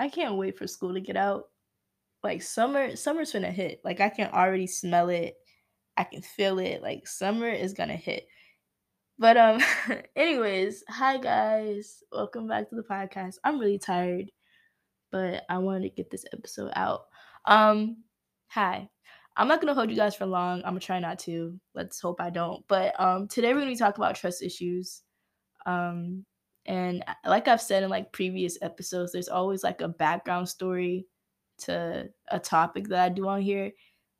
I can't wait for school to get out. Like summer, summer's gonna hit. Like I can already smell it. I can feel it. Like summer is gonna hit. But um, anyways, hi guys, welcome back to the podcast. I'm really tired, but I wanted to get this episode out. Um, hi. I'm not gonna hold you guys for long. I'm gonna try not to. Let's hope I don't. But um, today we're gonna be talking about trust issues. Um, and like I've said in like previous episodes, there's always like a background story to a topic that I do on here.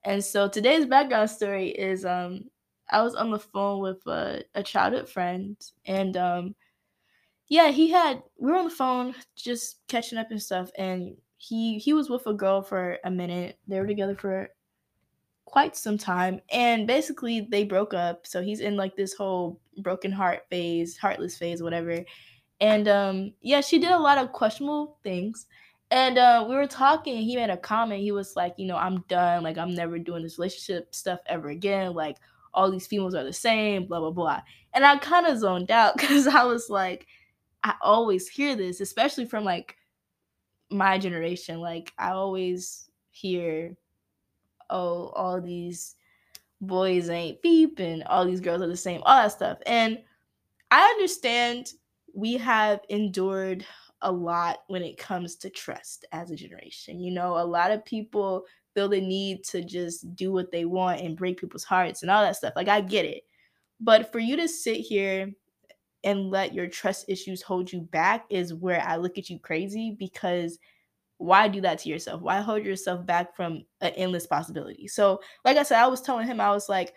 And so today's background story is um I was on the phone with a, a childhood friend and um yeah, he had we were on the phone just catching up and stuff and he he was with a girl for a minute. They were together for quite some time and basically they broke up. So he's in like this whole broken heart phase, heartless phase, whatever. And um, yeah, she did a lot of questionable things. And uh, we were talking. He made a comment. He was like, you know, I'm done. Like, I'm never doing this relationship stuff ever again. Like, all these females are the same. Blah blah blah. And I kind of zoned out because I was like, I always hear this, especially from like my generation. Like, I always hear, oh, all these boys ain't beep and all these girls are the same, all that stuff. And I understand we have endured a lot when it comes to trust as a generation. You know, a lot of people feel the need to just do what they want and break people's hearts and all that stuff. Like, I get it. But for you to sit here and let your trust issues hold you back is where I look at you crazy because why do that to yourself? Why hold yourself back from an endless possibility? So, like I said, I was telling him, I was like,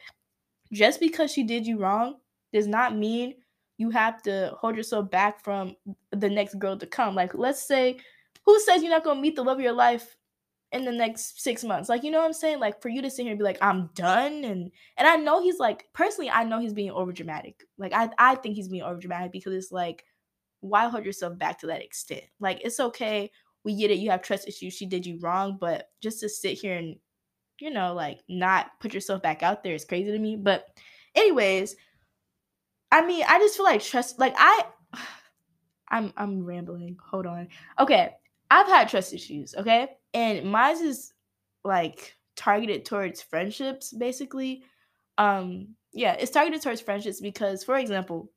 just because she did you wrong does not mean you have to hold yourself back from the next girl to come. Like, let's say, who says you're not gonna meet the love of your life in the next six months? Like, you know what I'm saying? Like, for you to sit here and be like, I'm done, and and I know he's like, personally, I know he's being over dramatic. Like, I I think he's being over dramatic because it's like, why hold yourself back to that extent? Like, it's okay. We get it. You have trust issues. She did you wrong, but just to sit here and, you know, like not put yourself back out there is crazy to me. But, anyways, I mean, I just feel like trust like I I'm I'm rambling. Hold on. Okay. I've had trust issues, okay? And mine is like targeted towards friendships basically. Um yeah, it's targeted towards friendships because for example,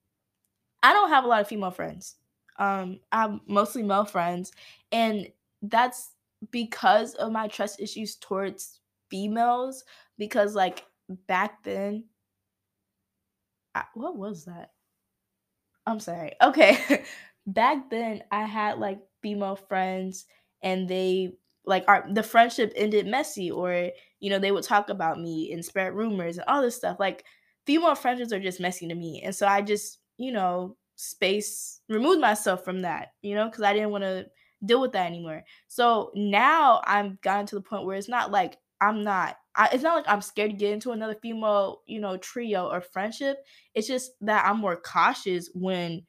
I don't have a lot of female friends. Um I have mostly male friends and that's because of my trust issues towards females because like back then What was that? I'm sorry. Okay. Back then I had like female friends and they like our the friendship ended messy or you know they would talk about me and spread rumors and all this stuff. Like female friendships are just messy to me. And so I just, you know, space removed myself from that, you know, cuz I didn't want to deal with that anymore. So now I'm gotten to the point where it's not like I'm not I, it's not like I'm scared to get into another female, you know, trio or friendship. It's just that I'm more cautious when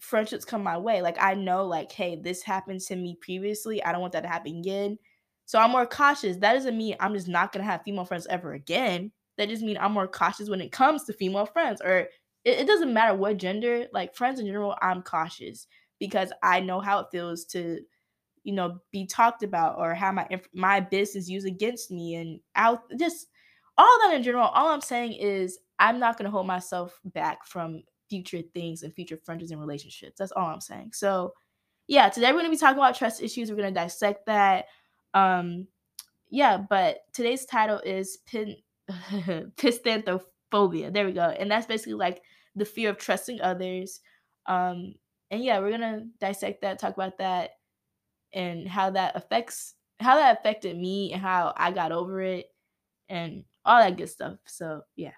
friendships come my way. Like I know, like, hey, this happened to me previously. I don't want that to happen again. So I'm more cautious. That doesn't mean I'm just not gonna have female friends ever again. That just means I'm more cautious when it comes to female friends. Or it, it doesn't matter what gender, like friends in general, I'm cautious because I know how it feels to you know be talked about or have my my business used against me and out just all that in general all i'm saying is i'm not going to hold myself back from future things and future friendships and relationships. That's all i'm saying. So yeah today we're going to be talking about trust issues. We're going to dissect that. Um yeah but today's title is pin pistanthrophobia there we go. And that's basically like the fear of trusting others. Um and yeah we're gonna dissect that talk about that and how that affects how that affected me and how I got over it and all that good stuff. So yeah.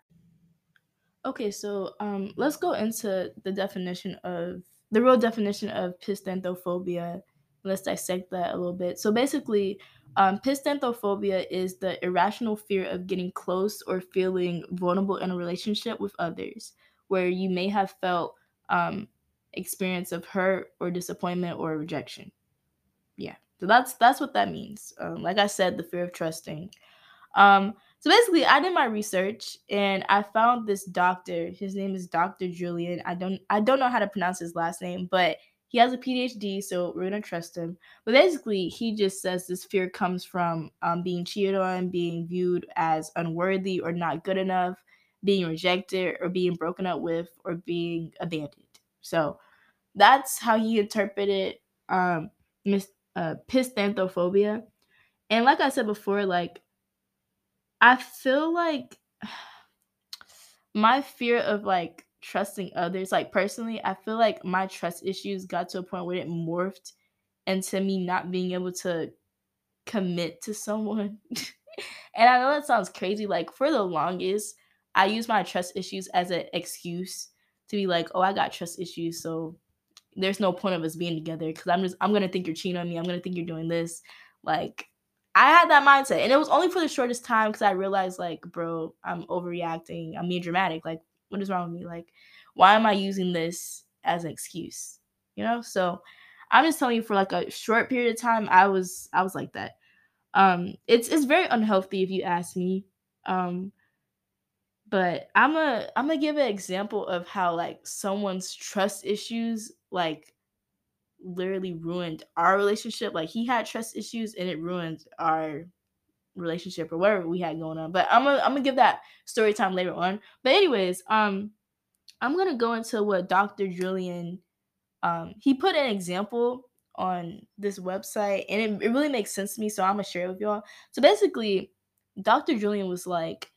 Okay, so um let's go into the definition of the real definition of pistanthrophobia. Let's dissect that a little bit. So basically, um, pistanthrophobia is the irrational fear of getting close or feeling vulnerable in a relationship with others, where you may have felt um, experience of hurt or disappointment or rejection yeah so that's that's what that means um, like i said the fear of trusting um so basically i did my research and i found this doctor his name is dr julian i don't i don't know how to pronounce his last name but he has a PhD, so we're gonna trust him. But basically, he just says this fear comes from um, being cheated on, being viewed as unworthy or not good enough, being rejected or being broken up with or being abandoned. So that's how he interpreted um, uh, pistanthrophobia. And like I said before, like I feel like my fear of like trusting others, like personally, I feel like my trust issues got to a point where it morphed into me not being able to commit to someone. and I know that sounds crazy. Like for the longest, I use my trust issues as an excuse to be like, oh, I got trust issues, so there's no point of us being together because I'm just I'm gonna think you're cheating on me. I'm gonna think you're doing this. Like I had that mindset, and it was only for the shortest time because I realized, like, bro, I'm overreacting. I'm being dramatic. Like, what is wrong with me? Like, why am I using this as an excuse? You know. So, I'm just telling you, for like a short period of time, I was I was like that. Um, it's it's very unhealthy if you ask me. Um, but I'm a I'm gonna give an example of how like someone's trust issues like literally ruined our relationship. Like he had trust issues and it ruined our relationship or whatever we had going on. But I'm gonna I'm gonna give that story time later on. But anyways, um I'm gonna go into what Dr. Julian um he put an example on this website and it, it really makes sense to me, so I'm gonna share it with y'all. So basically, Dr. Julian was like,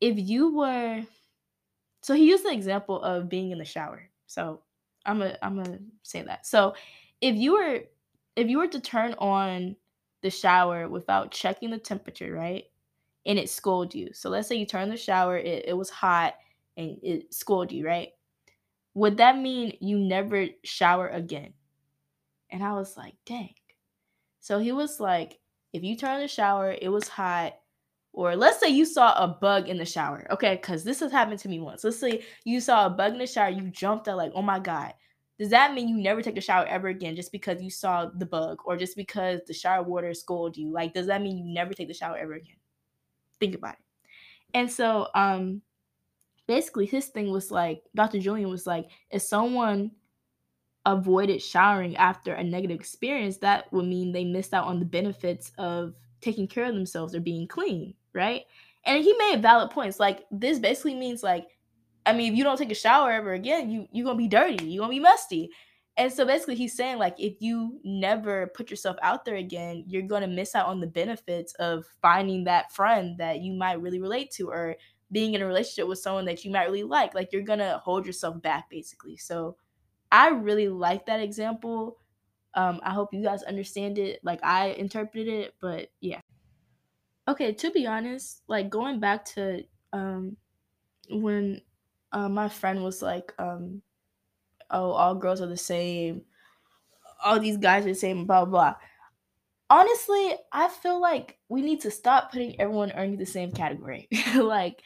if you were so he used the example of being in the shower. So I'm gonna I'm gonna say that. So if you were if you were to turn on the shower without checking the temperature, right? And it scolded you. So let's say you turn the shower, it, it was hot and it scolded you, right? Would that mean you never shower again? And I was like, dang. So he was like, if you turn the shower, it was hot, or let's say you saw a bug in the shower, okay? Because this has happened to me once. Let's say you saw a bug in the shower, you jumped out like, oh my God. Does that mean you never take a shower ever again just because you saw the bug or just because the shower water scolded you? Like, does that mean you never take the shower ever again? Think about it. And so, um, basically, his thing was like, Dr. Julian was like, if someone avoided showering after a negative experience, that would mean they missed out on the benefits of taking care of themselves or being clean, right? And he made valid points. Like this basically means like, I mean, if you don't take a shower ever again, you you're gonna be dirty, you're gonna be musty. And so basically he's saying like if you never put yourself out there again, you're gonna miss out on the benefits of finding that friend that you might really relate to or being in a relationship with someone that you might really like. Like you're gonna hold yourself back basically. So I really like that example. Um, I hope you guys understand it like I interpreted it, but yeah. Okay, to be honest, like going back to um when uh, my friend was like, um, oh, all girls are the same, all these guys are the same, blah blah. Honestly, I feel like we need to stop putting everyone under the same category. like,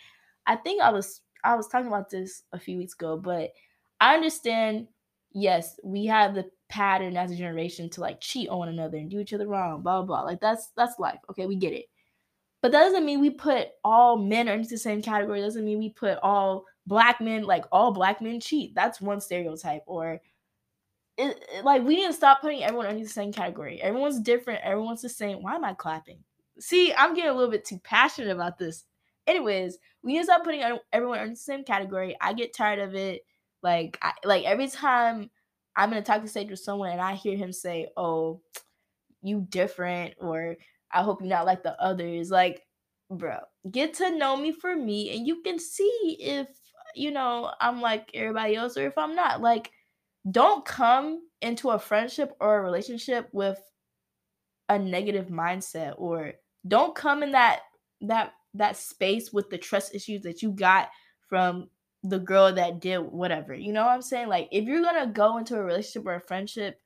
I think I was I was talking about this a few weeks ago, but I understand. Yes, we have the pattern as a generation to like cheat on one another and do each other wrong, blah blah. Like that's that's life. Okay, we get it. But that doesn't mean we put all men into the same category. Doesn't mean we put all black men like all black men cheat. That's one stereotype. Or it, it, like we need to stop putting everyone under the same category. Everyone's different. Everyone's the same. Why am I clapping? See, I'm getting a little bit too passionate about this. Anyways, we need to stop putting everyone under the same category. I get tired of it. Like, I, like every time I'm in a talking stage with someone and I hear him say, "Oh, you different," or "I hope you're not like the others," like, bro, get to know me for me, and you can see if you know I'm like everybody else or if I'm not. Like, don't come into a friendship or a relationship with a negative mindset, or don't come in that that that space with the trust issues that you got from the girl that did whatever. You know what I'm saying? Like if you're gonna go into a relationship or a friendship,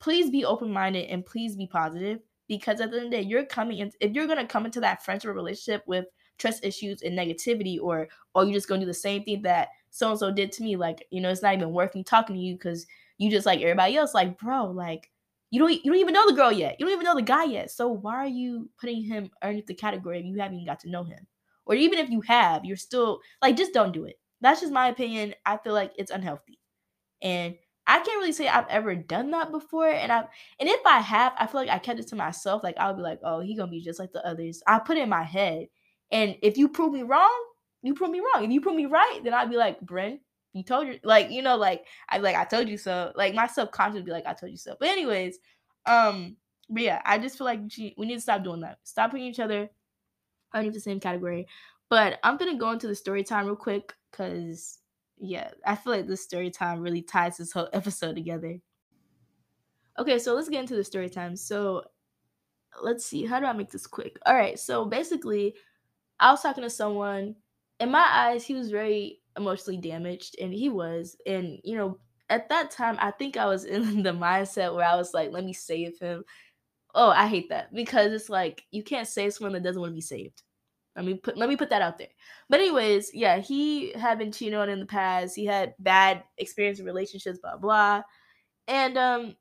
please be open minded and please be positive. Because at the end of the day, you're coming in if you're gonna come into that friendship or relationship with trust issues and negativity, or oh, or you're just gonna do the same thing that so and so did to me, like, you know, it's not even worth me talking to you because you just like everybody else, like, bro, like you don't you don't even know the girl yet. You don't even know the guy yet. So why are you putting him underneath the category if you haven't even got to know him? Or even if you have, you're still like just don't do it that's just my opinion. I feel like it's unhealthy. And I can't really say I've ever done that before. And I and if I have, I feel like I kept it to myself. Like I'll be like, oh, he gonna be just like the others. I put it in my head. And if you prove me wrong, you prove me wrong. If you prove me right, then I'd be like, Bren, you told you like, you know, like I like I told you so. Like my subconscious would be like, I told you so. But anyways, um, but yeah, I just feel like we need to stop doing that. Stop putting each other underneath the same category. But I'm gonna go into the story time real quick because yeah, I feel like this story time really ties this whole episode together. Okay, so let's get into the story time. So let's see, how do I make this quick? All right, so basically, I was talking to someone. In my eyes, he was very emotionally damaged, and he was. And you know, at that time, I think I was in the mindset where I was like, let me save him. Oh, I hate that because it's like you can't save someone that doesn't want to be saved. Let me put let me put that out there. But anyways, yeah, he had been cheated on in the past. He had bad experience in relationships, blah blah. And um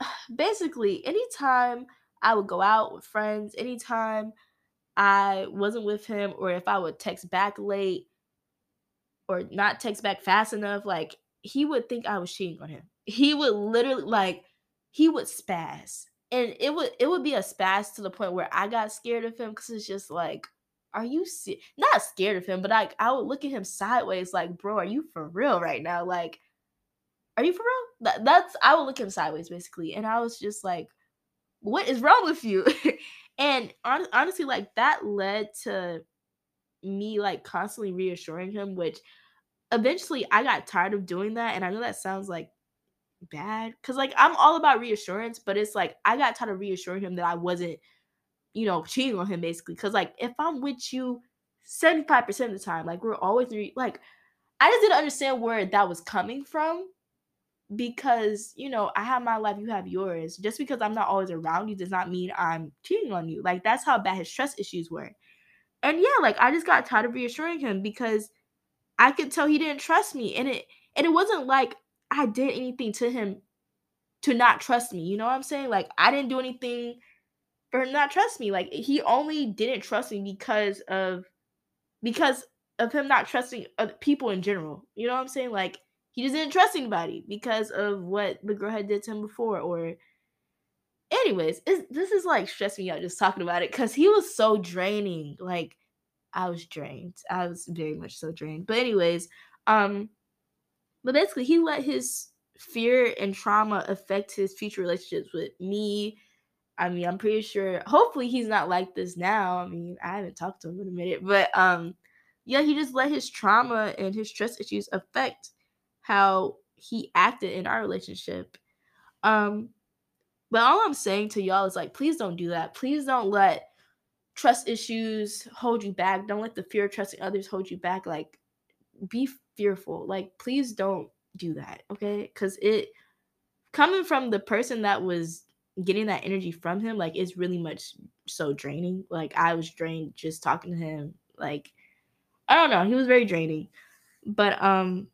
basically anytime I would go out with friends, anytime I wasn't with him, or if I would text back late or not text back fast enough, like he would think I was cheating on him. He would literally like he would spaz. And it would it would be a spaz to the point where I got scared of him because it's just like are you not scared of him, but like I would look at him sideways, like, bro, are you for real right now? Like, are you for real? That, that's I would look him sideways basically, and I was just like, what is wrong with you? and on, honestly, like that led to me like constantly reassuring him, which eventually I got tired of doing that, and I know that sounds like bad because like I'm all about reassurance, but it's like I got tired of reassuring him that I wasn't you know, cheating on him basically. Cause like if I'm with you 75% of the time, like we're always re- like I just didn't understand where that was coming from because you know I have my life, you have yours. Just because I'm not always around you does not mean I'm cheating on you. Like that's how bad his trust issues were. And yeah, like I just got tired of reassuring him because I could tell he didn't trust me, and it and it wasn't like I did anything to him to not trust me. You know what I'm saying? Like I didn't do anything for him not trust me. Like he only didn't trust me because of because of him not trusting other people in general. You know what I'm saying? Like he just didn't trust anybody because of what the girl had did to him before. Or anyways, this is like stressing me out just talking about it because he was so draining. Like I was drained. I was very much so drained. But anyways, um, but basically he let his fear and trauma affect his future relationships with me I mean, I'm pretty sure hopefully he's not like this now. I mean, I haven't talked to him in a minute, but um yeah, he just let his trauma and his trust issues affect how he acted in our relationship. Um but all I'm saying to y'all is like please don't do that. Please don't let trust issues hold you back. Don't let the fear of trusting others hold you back. Like be fearful. Like please don't do that, okay? Cuz it coming from the person that was getting that energy from him like is really much so draining like i was drained just talking to him like i don't know he was very draining but um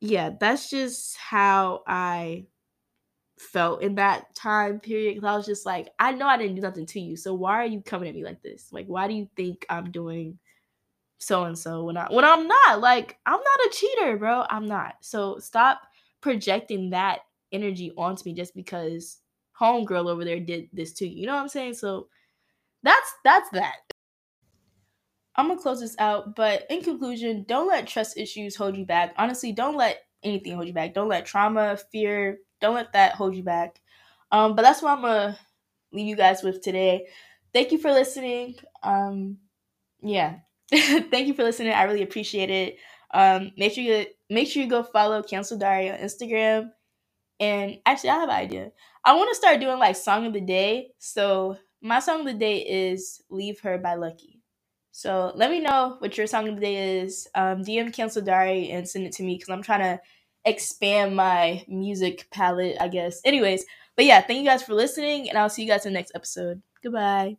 yeah that's just how i felt in that time period because i was just like i know i didn't do nothing to you so why are you coming at me like this? Like why do you think i'm doing so and so when i when i'm not? Like i'm not a cheater bro i'm not. So stop projecting that energy onto me just because homegirl over there did this to you. You know what I'm saying? So that's that's that. I'm gonna close this out, but in conclusion, don't let trust issues hold you back. Honestly, don't let anything hold you back. Don't let trauma, fear, don't let that hold you back. Um, but that's what I'm gonna leave you guys with today. Thank you for listening. Um, yeah, thank you for listening. I really appreciate it. Um, make sure you make sure you go follow Cancel Diary on Instagram. And actually, I have an idea. I want to start doing like song of the day. So my song of the day is "Leave Her" by Lucky. So let me know what your song of the day is. Um, DM Cancel Diary and send it to me because I'm trying to expand my music palette, I guess. Anyways, but yeah, thank you guys for listening, and I'll see you guys in the next episode. Goodbye.